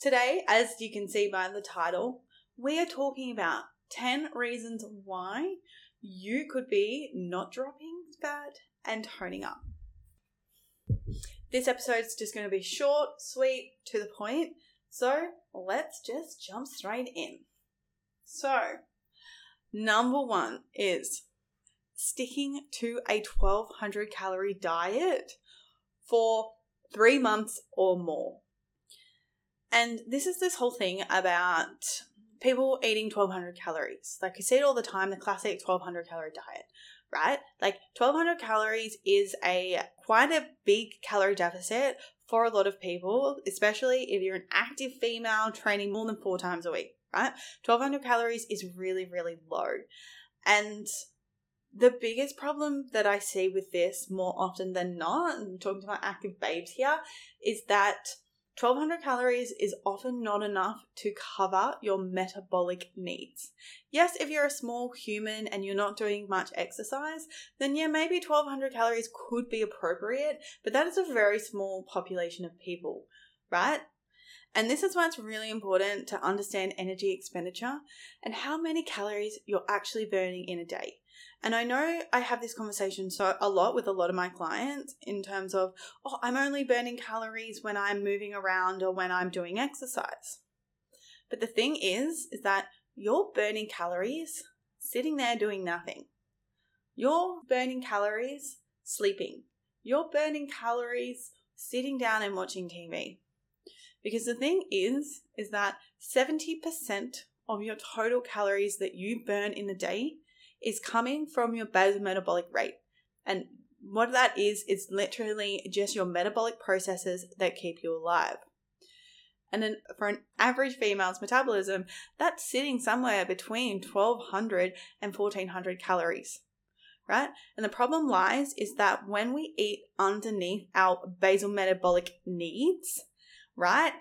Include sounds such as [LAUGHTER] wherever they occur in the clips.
Today, as you can see by the title, we are talking about 10 reasons why you could be not dropping fat and toning up. This episode is just going to be short, sweet, to the point. So let's just jump straight in. So, number one is sticking to a 1200 calorie diet for three months or more. And this is this whole thing about people eating 1200 calories. Like you see it all the time, the classic 1200 calorie diet, right? Like 1200 calories is a quite a big calorie deficit for a lot of people, especially if you're an active female training more than four times a week, right? 1200 calories is really, really low. And the biggest problem that I see with this more often than not, I'm talking to my active babes here, is that 1200 calories is often not enough to cover your metabolic needs. Yes, if you're a small human and you're not doing much exercise, then yeah, maybe 1200 calories could be appropriate, but that is a very small population of people, right? And this is why it's really important to understand energy expenditure and how many calories you're actually burning in a day. And I know I have this conversation so a lot with a lot of my clients in terms of, oh, I'm only burning calories when I'm moving around or when I'm doing exercise. But the thing is, is that you're burning calories sitting there doing nothing. You're burning calories sleeping. You're burning calories sitting down and watching TV. Because the thing is, is that 70% of your total calories that you burn in a day is coming from your basal metabolic rate. And what that is, is literally just your metabolic processes that keep you alive. And then for an average female's metabolism, that's sitting somewhere between 1200 and 1400 calories, right? And the problem lies is that when we eat underneath our basal metabolic needs, right,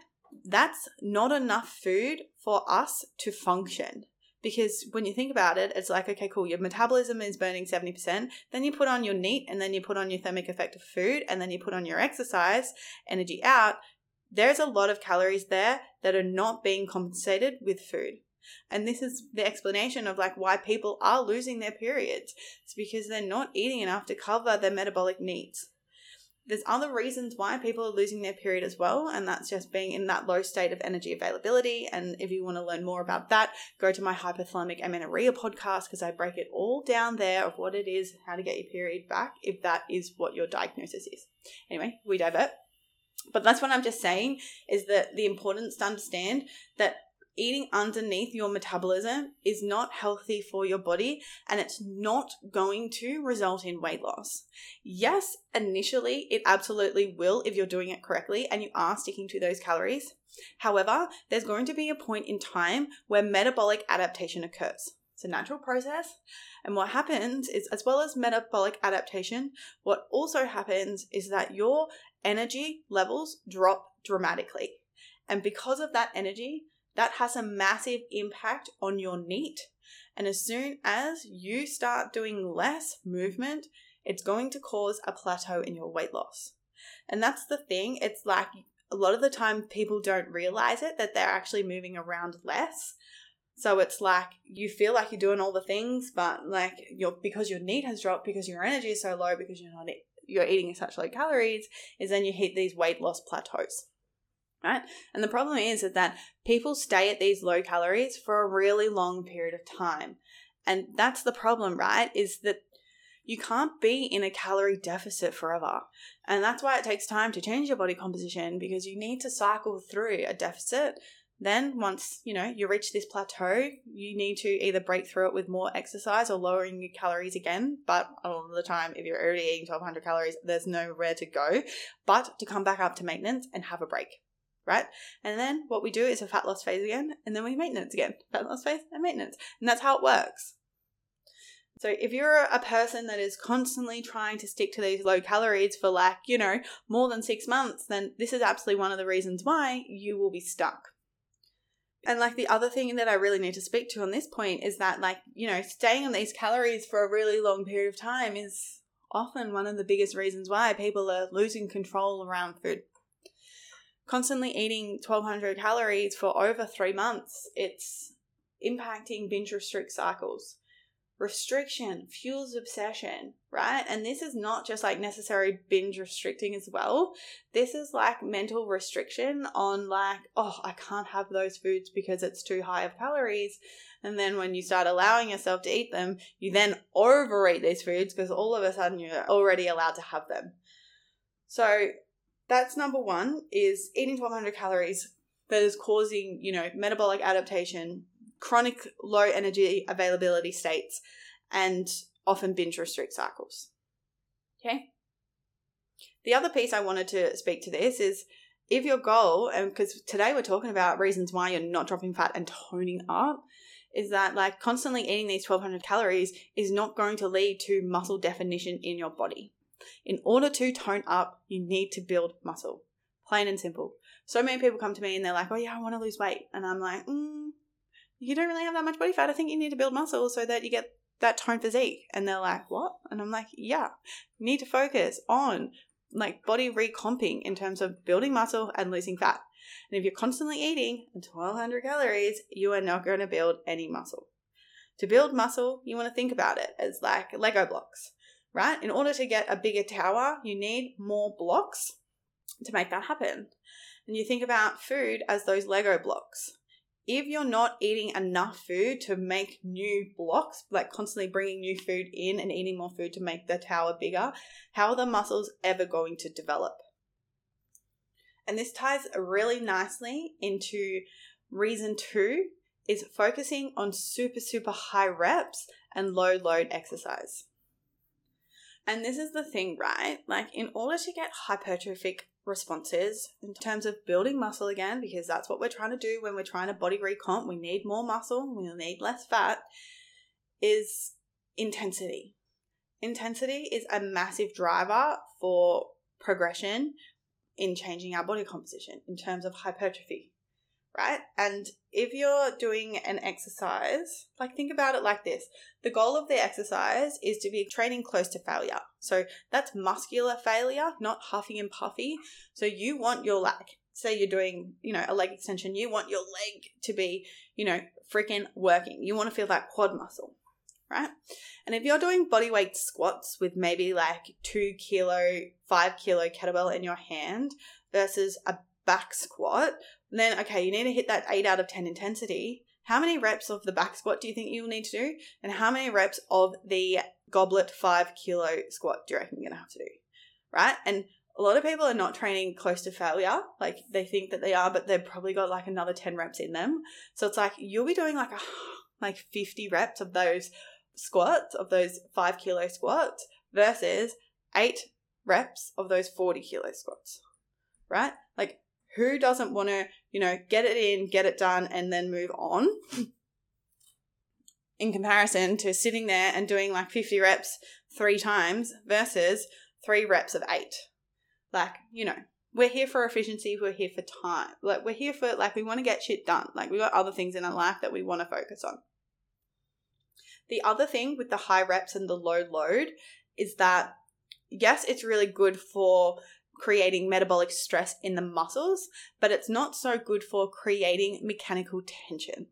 that's not enough food for us to function. Because when you think about it, it's like, okay, cool, your metabolism is burning 70%. Then you put on your NEAT and then you put on your thermic effect of food and then you put on your exercise, energy out. There's a lot of calories there that are not being compensated with food. And this is the explanation of like why people are losing their periods. It's because they're not eating enough to cover their metabolic needs. There's other reasons why people are losing their period as well, and that's just being in that low state of energy availability. And if you want to learn more about that, go to my hypothalamic amenorrhea podcast because I break it all down there of what it is, how to get your period back, if that is what your diagnosis is. Anyway, we divert. But that's what I'm just saying is that the importance to understand that eating underneath your metabolism is not healthy for your body and it's not going to result in weight loss. Yes, initially it absolutely will if you're doing it correctly and you are sticking to those calories. However, there's going to be a point in time where metabolic adaptation occurs. It's a natural process. And what happens is, as well as metabolic adaptation, what also happens is that your energy levels drop dramatically. And because of that energy, that has a massive impact on your NEAT. And as soon as you start doing less movement, it's going to cause a plateau in your weight loss. And that's the thing. It's like a lot of the time people don't realize it that they're actually moving around less. So it's like you feel like you're doing all the things, but like your because your NEAT has dropped because your energy is so low because you're not you're eating such low calories, is then you hit these weight loss plateaus right? And the problem is, that people stay at these low calories for a really long period of time. And that's the problem, right? Is that you can't be in a calorie deficit forever. And that's why it takes time to change your body composition because you need to cycle through a deficit. Then once, you know, you reach this plateau, you need to either break through it with more exercise or lowering your calories again. But a lot of the time, if you're already eating 1200 calories, there's nowhere to go but to come back up to maintenance and have a break right? And then what we do is a fat loss phase again, and then we maintenance again, fat loss phase and maintenance. And that's how it works. So if you're a person that is constantly trying to stick to these low calories for like, you know, more than six months, then this is absolutely one of the reasons why you will be stuck. And like the other thing that I really need to speak to on this point is that like, you know, staying on these calories for a really long period of time is often one of the biggest reasons why people are losing control around food. Constantly eating 1200 calories for over 3 months, it's impacting binge restrict cycles restriction fuels obsession, right? And this is not just like necessary binge restricting as well. This is like mental restriction on like, oh, I can't have those foods because it's too high of calories. And then when you start allowing yourself to eat them, you then overeat these foods because all of a sudden you're already allowed to have them. So that's number one is eating 1200 calories that is causing, you know, metabolic adaptation, chronic low energy availability states, and often binge restrict cycles. Okay. The other piece I wanted to speak to this is if your goal, and because today we're talking about reasons why you're not dropping fat and toning up, is that like constantly eating these 1200 calories is not going to lead to muscle definition in your body. In order to tone up, you need to build muscle. Plain and simple. So many people come to me and they're like, oh yeah, I want to lose weight. And I'm like, mm, you don't really have that much body fat. I think you need to build muscle so that you get that tone physique. And they're like, what? And I'm like, yeah, you need to focus on like body recomping in terms of building muscle and losing fat. And if you're constantly eating 1200 calories, you are not going to build any muscle. To build muscle, you want to think about it as like Lego blocks, right? In order to get a bigger tower, you need more blocks to make that happen. And you think about food as those Lego blocks if you're not eating enough food to make new blocks, like constantly bringing new food in and eating more food to make the tower bigger, how are the muscles ever going to develop? And this ties really nicely into reason two is focusing on super, super high reps and low load exercise. And this is the thing, right? Like, in order to get hypertrophic responses in terms of building muscle again, because that's what we're trying to do when we're trying to body recomp. We need more muscle, we need less fat, is intensity. Intensity is a massive driver for progression in changing our body composition in terms of hypertrophy right? And if you're doing an exercise, like think about it like this the goal of the exercise is to be training close to failure. So that's muscular failure, not huffy and puffy. So you want your leg, say you're doing, you know, a leg extension, you want your leg to be, you know, freaking working. You want to feel that quad muscle. Right? And if you're doing body weight squats with maybe like two kilo, five kilo kettlebell in your hand versus a back squat then, okay, you need to hit that 8 out of 10 intensity. How many reps of the back squat do you think you'll need to do? And how many reps of the goblet 5 kilo squat do you reckon you're going to have to do? Right? And a lot of people are not training close to failure. Like they think that they are, but they've probably got like another 10 reps in them. So it's like you'll be doing like a [SIGHS] like 50 reps of those squats, of those 5 kilo squats versus 8 reps of those 40 kilo squats. Right? Like who doesn't want to, you know, get it in, get it done, and then move on? [LAUGHS] in comparison to sitting there and doing like 50 reps three times versus three reps of eight. Like, you know, we're here for efficiency, we're here for time. Like, we're here for, like, we want to get shit done. Like, we got other things in our life that we want to focus on. The other thing with the high reps and the low load is that, yes, it's really good for creating metabolic stress in the muscles, but it's not so good for creating mechanical tension.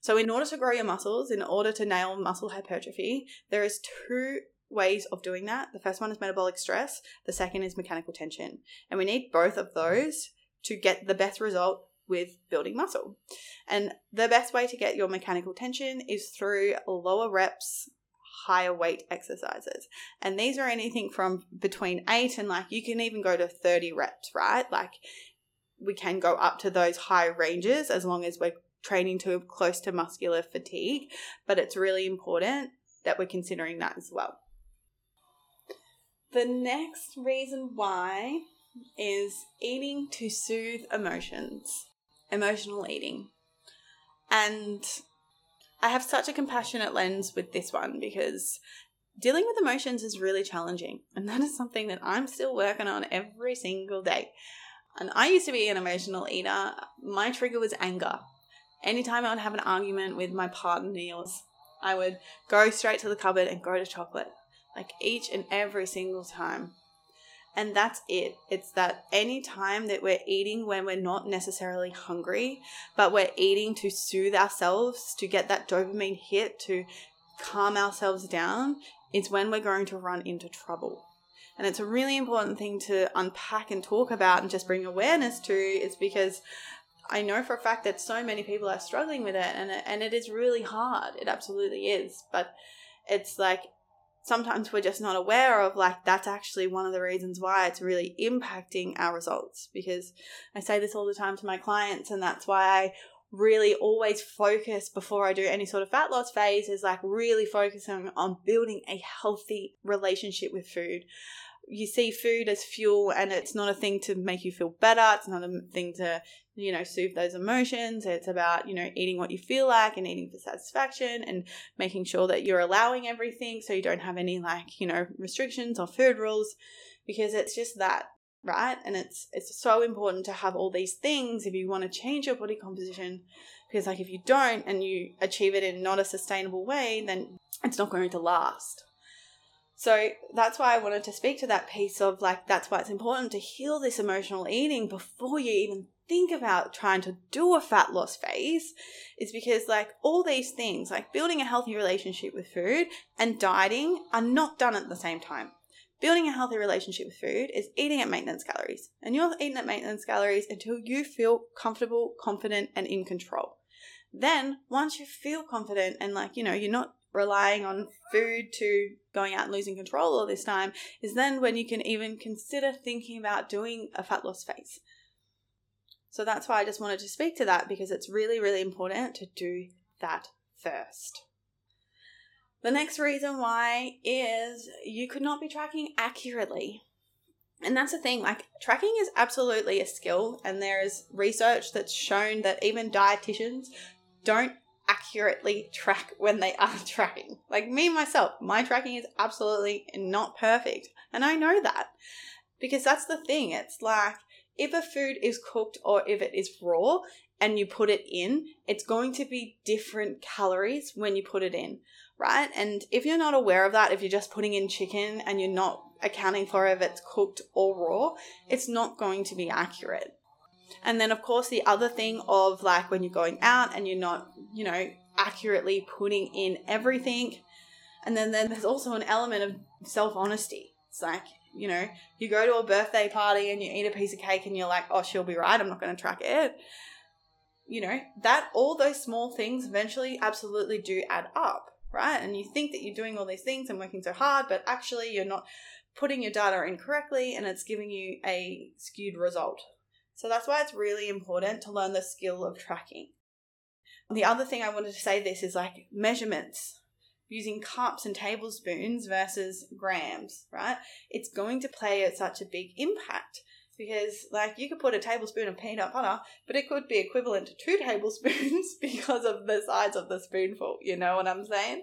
So, in order to grow your muscles, in order to nail muscle hypertrophy, there is two ways of doing that. The first one is metabolic stress, the second is mechanical tension. And we need both of those to get the best result with building muscle. And the best way to get your mechanical tension is through lower reps higher weight exercises. And these are anything from between eight and like you can even go to 30 reps, right? Like we can go up to those high ranges as long as we're training to close to muscular fatigue. But it's really important that we're considering that as well. The next reason why is eating to soothe emotions, emotional eating. And I have such a compassionate lens with this one because dealing with emotions is really challenging. And that is something that I'm still working on every single day. And I used to be an emotional eater. My trigger was anger. Anytime I would have an argument with my partner, Niels, I would go straight to the cupboard and go to chocolate. Like each and every single time. And that's it. It's that any time that we're eating when we're not necessarily hungry, but we're eating to soothe ourselves, to get that dopamine hit, to calm ourselves down, is when we're going to run into trouble. And it's a really important thing to unpack and talk about and just bring awareness to, is because I know for a fact that so many people are struggling with it and and it is really hard. It absolutely is. But it's like sometimes we're just not aware of like that's actually one of the reasons why it's really impacting our results because I say this all the time to my clients and that's why I really always focus before I do any sort of fat loss phase is like really focusing on building a healthy relationship with food. You see food as fuel and it's not a thing to make you feel better. It's not a thing to, you know, soothe those emotions. It's about, you know, eating what you feel like and eating for satisfaction and making sure that you're allowing everything so you don't have any like, you know, restrictions or food rules because it's just that right? And it's it's so important to have all these things if you want to change your body composition because like if you don't and you achieve it in not a sustainable way, then it's not going to last. So that's why I wanted to speak to that piece of like that's why it's important to heal this emotional eating before you even think about trying to do a fat loss phase is because like all these things like building a healthy relationship with food and dieting are not done at the same time Building a healthy relationship with food is eating at maintenance calories. And you're eating at maintenance calories until you feel comfortable, confident, and in control. Then, once you feel confident and like, you know, you're not relying on food to going out and losing control all this time, is then when you can even consider thinking about doing a fat loss phase. So that's why I just wanted to speak to that because it's really, really important to do that first. The next reason why is you could not be tracking accurately. And that's the thing, like tracking is absolutely a skill, and there is research that's shown that even dietitians don't accurately [LAUGHS] track when they are [LAUGHS] tracking. Like me myself, my tracking is absolutely not perfect. And I know that because that's the thing. It's like if a food is cooked or if it is raw and you put it in, it's going to be different calories when you put it in right? And if you're not aware of that, if you're just putting in chicken and you're not accounting for if it's cooked or raw, it's not going to be accurate. And then, of course, the other thing of like when you're going out and you're not, you know, accurately putting in everything. And then, then there's also an element of self honesty. It's like, you know, you go to a birthday party and you eat a piece of cake and you're like, oh, she'll be right. I'm not going to track it. You know, that all those small things eventually absolutely do add up right? And you think that you're doing all these things and working so hard, but actually you're not putting your data in correctly and it's giving you a skewed result. So that's why it's really important to learn the skill of tracking. The other thing I wanted to say this is like measurements using cups and tablespoons versus grams, right? It's going to play at such a big impact because like you could put a tablespoon of peanut butter but it could be equivalent to two [LAUGHS] tablespoons [LAUGHS] because of the size of the spoonful you know what i'm saying?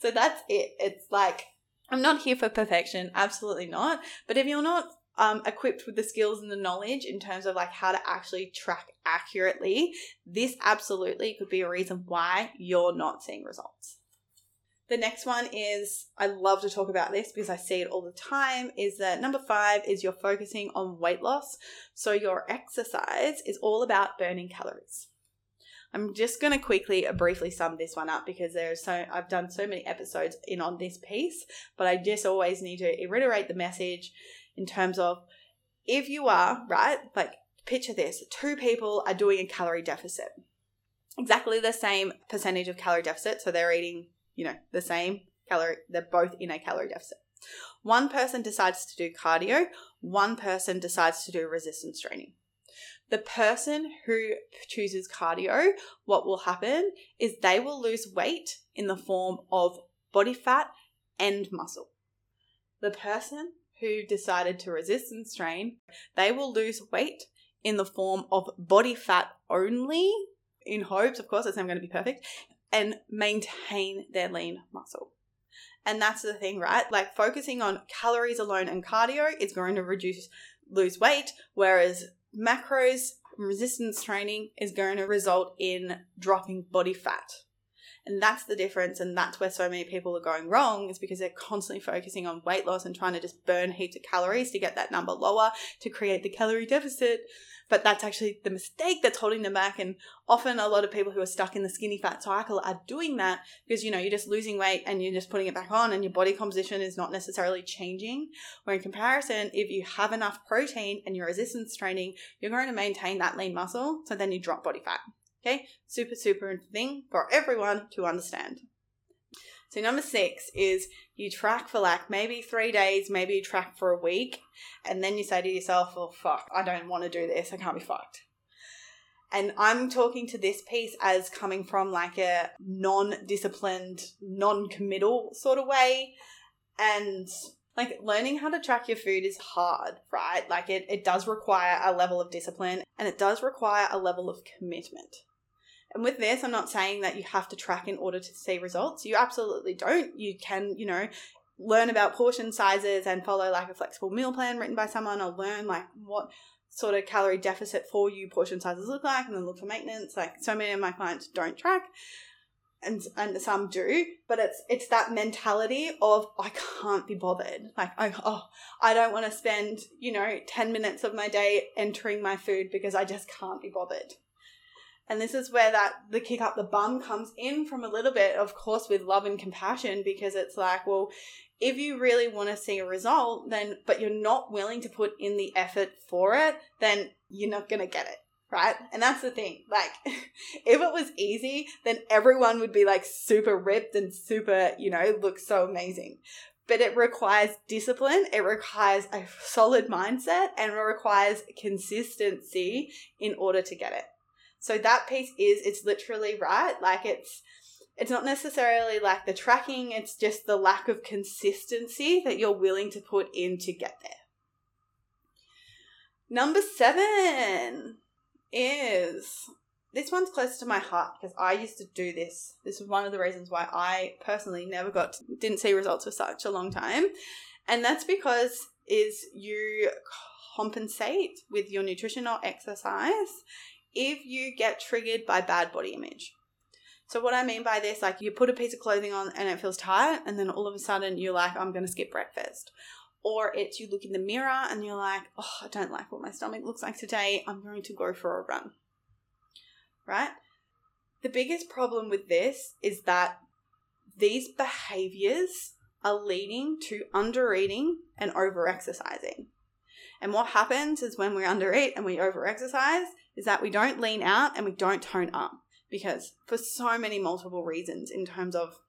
So that's it. It's like i'm not here for perfection absolutely not. But if you're not um, equipped with the skills and the knowledge in terms of like how to actually track accurately this absolutely could be a reason why you're not seeing results the next one is I love to talk about this because I see it all the time is that number 5 is you're focusing on weight loss. So your exercise is all about burning calories. I'm just going to quickly uh, briefly sum this one up because there's so I've done so many episodes in on this piece, but I just always need to reiterate the message in terms of if you are, right? Like picture this, two people are doing a calorie deficit. Exactly the same percentage of calorie deficit, so they're eating you know, the same calorie, they're both in a calorie deficit. One person decides to do cardio, one person decides to do resistance training. The person who chooses cardio, what will happen is they will lose weight in the form of body fat and muscle. The person who decided to resistance train, they will lose weight in the form of body fat only, in hopes, of course, it's never going to be perfect, and maintain their lean muscle. And that's the thing, right? Like focusing on calories alone and cardio is going to reduce lose weight, whereas macros resistance training is going to result in dropping body fat. And that's the difference. And that's where so many people are going wrong is because they're constantly focusing on weight loss and trying to just burn heaps of calories to get that number lower to create the calorie deficit. But that's actually the mistake that's holding them back. And often a lot of people who are stuck in the skinny fat cycle are doing that because, you know, you're just losing weight and you're just putting it back on and your body composition is not necessarily changing. Where in comparison, if you have enough protein and you're resistance training, you're going to maintain that lean muscle. So then you drop body fat. Okay, super, super thing for everyone to understand. So, number six is you track for like maybe three days, maybe you track for a week, and then you say to yourself, oh, fuck, I don't want to do this. I can't be fucked. And I'm talking to this piece as coming from like a non disciplined, non committal sort of way. And like learning how to track your food is hard, right? Like it, it does require a level of discipline and it does require a level of commitment. And with this, I'm not saying that you have to track in order to see results. You absolutely don't. You can, you know, learn about portion sizes and follow like a flexible meal plan written by someone or learn like what sort of calorie deficit for you portion sizes look like and then look for maintenance. Like so many of my clients don't track and and some do, but it's it's that mentality of I can't be bothered. Like I oh I don't want to spend, you know, 10 minutes of my day entering my food because I just can't be bothered. And this is where that the kick up the bum comes in from a little bit, of course, with love and compassion, because it's like, well, if you really want to see a result, then, but you're not willing to put in the effort for it, then you're not to get it. Right. And that's the thing. Like, [LAUGHS] if it was easy, then everyone would be like super ripped and super, you know, look so amazing. But it requires discipline, it requires a solid mindset, and it requires consistency in order to get it. So that piece is it's literally right. Like it's it's not necessarily like the tracking, it's just the lack of consistency that you're willing to put in to get there. Number 7 is this one's close to my heart because I used to do this. This was one of the reasons why I personally never got didn't see results for such a long time. And that's because is you compensate with your nutrition or exercise if you get triggered by bad body image. So what I mean by this, like you put a piece of clothing on and it feels tight, and then all of a sudden you're like, I'm gonna skip breakfast. Or it's you look in the mirror and you're like, oh, I don't like what my stomach looks like today. I'm going to go for a run. Right? The biggest problem with this is that these behaviors are leading to under eating and over exercising. And what happens is when we under eat and we over exercise, is that we don't lean out and we don't tone up because for so many multiple reasons in terms of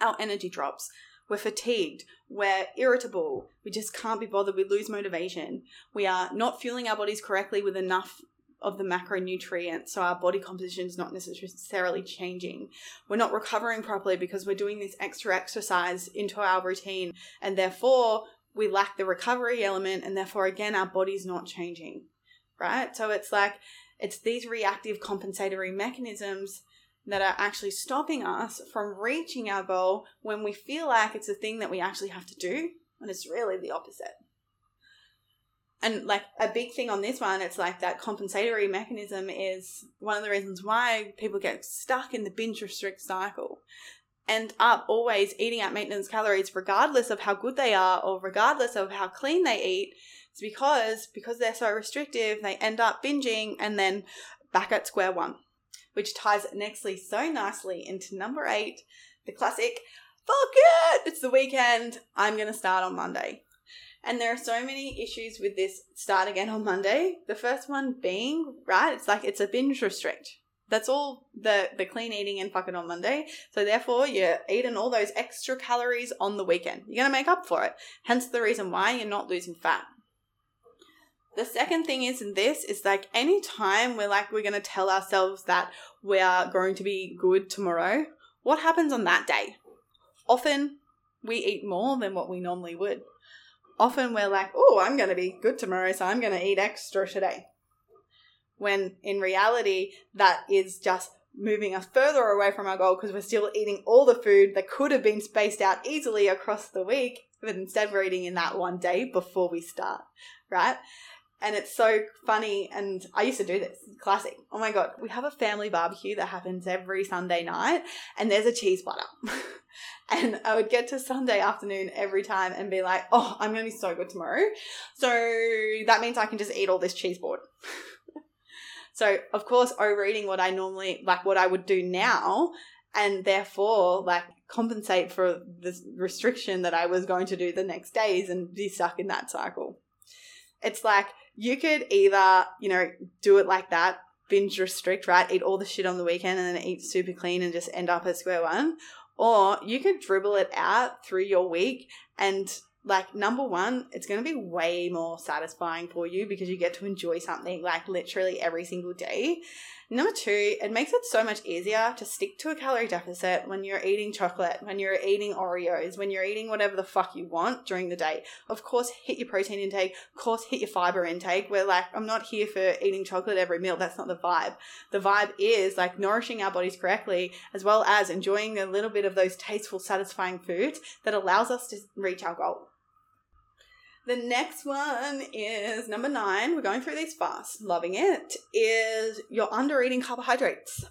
our energy drops we're fatigued we're irritable we just can't be bothered we lose motivation we are not fueling our bodies correctly with enough of the macronutrients so our body composition is not necessarily changing. We're not recovering properly because we're doing this extra exercise into our routine and therefore we lack the recovery element and therefore again our body's not changing right? So it's like it's these reactive compensatory mechanisms that are actually stopping us from reaching our goal when we feel like it's a thing that we actually have to do, and it's really the opposite. And like a big thing on this one, it's like that compensatory mechanism is one of the reasons why people get stuck in the binge restrict cycle. End up always eating at maintenance calories, regardless of how good they are or regardless of how clean they eat, it's because because they're so restrictive, they end up binging and then back at square one, which ties nextly so nicely into number eight, the classic. Fuck it! It's the weekend. I'm gonna start on Monday. And there are so many issues with this start again on Monday. The first one being, right, it's like it's a binge restrict. That's all the, the clean eating and fucking on Monday. So therefore you're eating all those extra calories on the weekend. You're gonna make up for it. Hence the reason why you're not losing fat. The second thing is in this is like any time we're like we're going to tell ourselves that we are going to be good tomorrow, what happens on that day? Often we eat more than what we normally would. often we're like, oh, I'm going to be good tomorrow, so I'm going to eat extra today. When in reality, that is just moving us further away from our goal because we're still eating all the food that could have been spaced out easily across the week, but instead we're eating in that one day before we start, right? And it's so funny. And I used to do this. Classic. Oh my God. We have a family barbecue that happens every Sunday night, and there's a cheese butter. [LAUGHS] and I would get to Sunday afternoon every time and be like, oh, I'm going to be so good tomorrow. So that means I can just eat all this cheese board. [LAUGHS] so, of course, overeating what I normally, like what I would do now, and therefore, like, compensate for this restriction that I was going to do the next days and be stuck in that cycle. It's like you could either, you know, do it like that, binge restrict, right? Eat all the shit on the weekend and then eat super clean and just end up at square one. Or you could dribble it out through your week and like number one, it's going to be way more satisfying for you because you get to enjoy something like literally every single day. Number two, it makes it so much easier to stick to a calorie deficit when you're eating chocolate, when you're eating Oreos, when you're eating whatever the fuck you want during the day. Of course, hit your protein intake, of course, hit your fiber intake. We're like, I'm not here for eating chocolate every meal. That's not the vibe. The vibe is like nourishing our bodies correctly, as well as enjoying a little bit of those tasteful, satisfying foods that allows us to reach our goal. The next one is number nine. We're going through these fast. Loving it. Is you're under eating carbohydrates.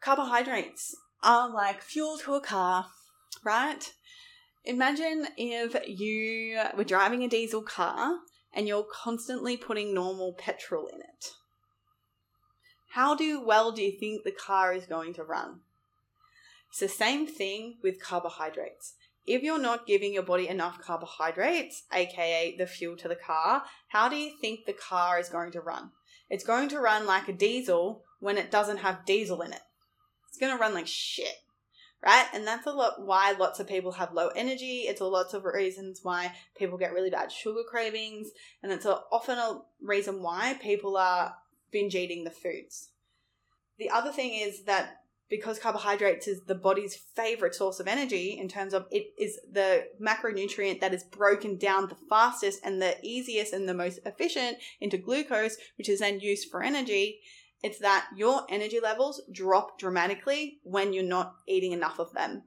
Carbohydrates are like fuel to a car, right? Imagine if you were driving a diesel car and you're constantly putting normal petrol in it. How do well do you think the car is going to run? It's the same thing with carbohydrates if you're not giving your body enough carbohydrates, aka the fuel to the car, how do you think the car is going to run? It's going to run like a diesel when it doesn't have diesel in it. It's going to run like shit, right? And that's a lot why lots of people have low energy. It's a lots of reasons why people get really bad sugar cravings, and it's a, often a reason why people are binge eating the foods. The other thing is that because carbohydrates is the body's favorite source of energy in terms of it is the macronutrient that is broken down the fastest and the easiest and the most efficient into glucose, which is then used for energy. It's that your energy levels drop dramatically when you're not eating enough of them.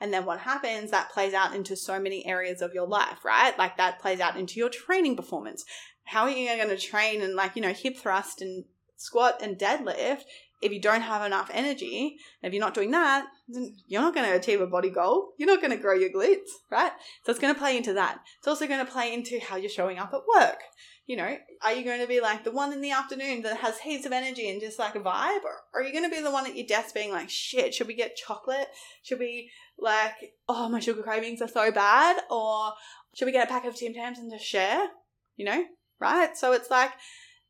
And then what happens, that plays out into so many areas of your life, right? Like that plays out into your training performance. How are you going to train and like, you know, hip thrust and squat and deadlift if you don't have enough energy, if you're not doing that, then you're not going to achieve a body goal. You're not going to grow your glutes, right? So it's going to play into that. It's also going to play into how you're showing up at work. You know, are you going to be like the one in the afternoon that has heaps of energy and just like a vibe? Or are you going to be the one at your desk being like, shit, should we get chocolate? Should we like, oh, my sugar cravings are so bad? Or should we get a pack of Tim Tams and just share? You know, right? So it's like,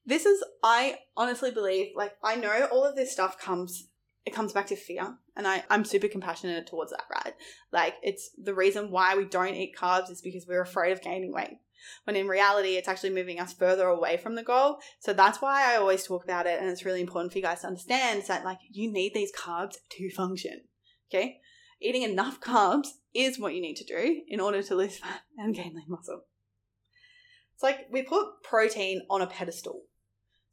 this is i honestly believe like i know all of this stuff comes it comes back to fear and I, i'm super compassionate towards that right? Like it's the reason why we don't eat carbs is because we're afraid of gaining weight when in reality it's actually moving us further away from the goal. So that's why i always talk about it and it's really important for you guys to understand that like you need these carbs to function okay? Eating enough carbs is what you need to do in order to lose fat and gain lean muscle. It's like we put protein on a pedestal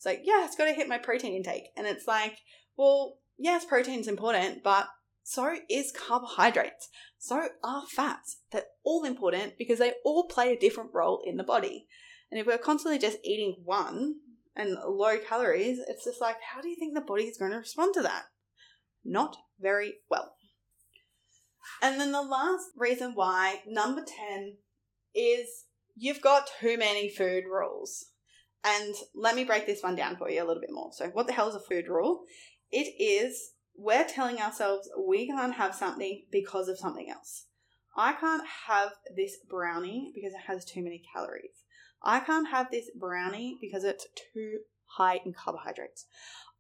it's like, yeah, it's got to hit my protein intake. And it's like, well, yes, protein's important, but so is carbohydrates. So are fats. They're all important because they all play a different role in the body. And if we're constantly just eating one and low calories, it's just like, how do you think the body is going to respond to that? Not very well. And then the last reason why, number 10, is you've got too many food rules. And let me break this one down for you a little bit more. So, what the hell is a food rule? It is we're telling ourselves we can't have something because of something else. I can't have this brownie because it has too many calories. I can't have this brownie because it's too high in carbohydrates.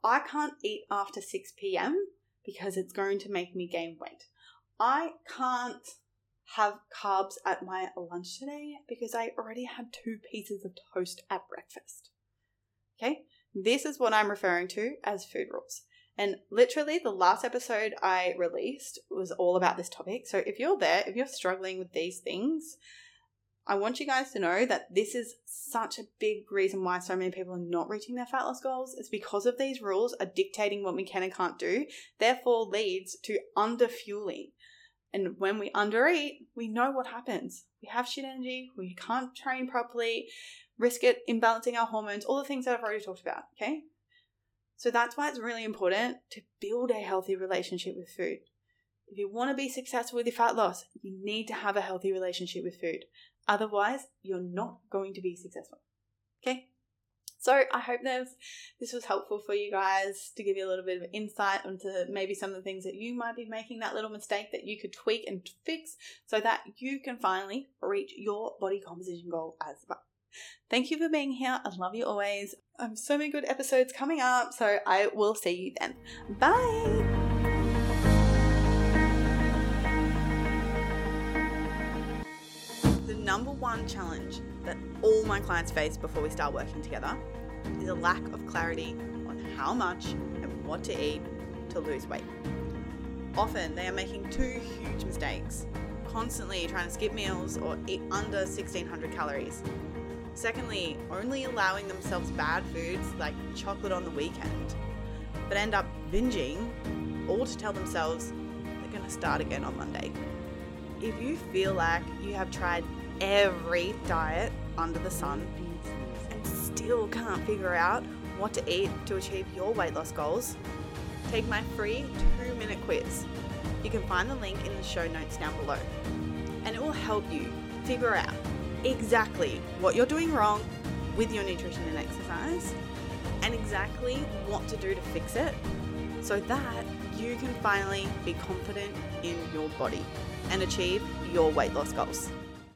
I can't eat after 6 p.m. because it's going to make me gain weight. I can't have carbs at my lunch today because I already had two pieces of toast at breakfast. Okay, this is what I'm referring to as food rules. And literally, the last episode I released was all about this topic. So if you're there, if you're struggling with these things, I want you guys to know that this is such a big reason why so many people are not reaching their fat loss goals. It's because of these rules are dictating what we can and can't do, therefore leads to underfueling. And when we undereat, we know what happens. We have shit energy, we can't train properly, risk it imbalancing our hormones, all the things that I've already talked about, okay? So that's why it's really important to build a healthy relationship with food. If you want to be successful with your fat loss, you need to have a healthy relationship with food. Otherwise, you're not going to be successful. Okay? So I hope this this was helpful for you guys to give you a little bit of insight into maybe some of the things that you might be making that little mistake that you could tweak and fix so that you can finally reach your body composition goal as well. Thank you for being here. I love you always. I have so many good episodes coming up, so I will see you then. Bye. Number one challenge that all my clients face before we start working together is a lack of clarity on how much and what to eat to lose weight. Often they are making two huge mistakes constantly trying to skip meals or eat under 1600 calories. Secondly, only allowing themselves bad foods like chocolate on the weekend, but end up binging all to tell themselves they're going to start again on Monday. If you feel like you have tried every diet under the sun and still can't figure out what to eat to achieve your weight loss goals, take my free two minute quiz. You can find the link in the show notes down below. And it will help you figure out exactly what you're doing wrong with your nutrition and exercise and exactly what to do to fix it so that you can finally be confident in your body and achieve your weight loss goals.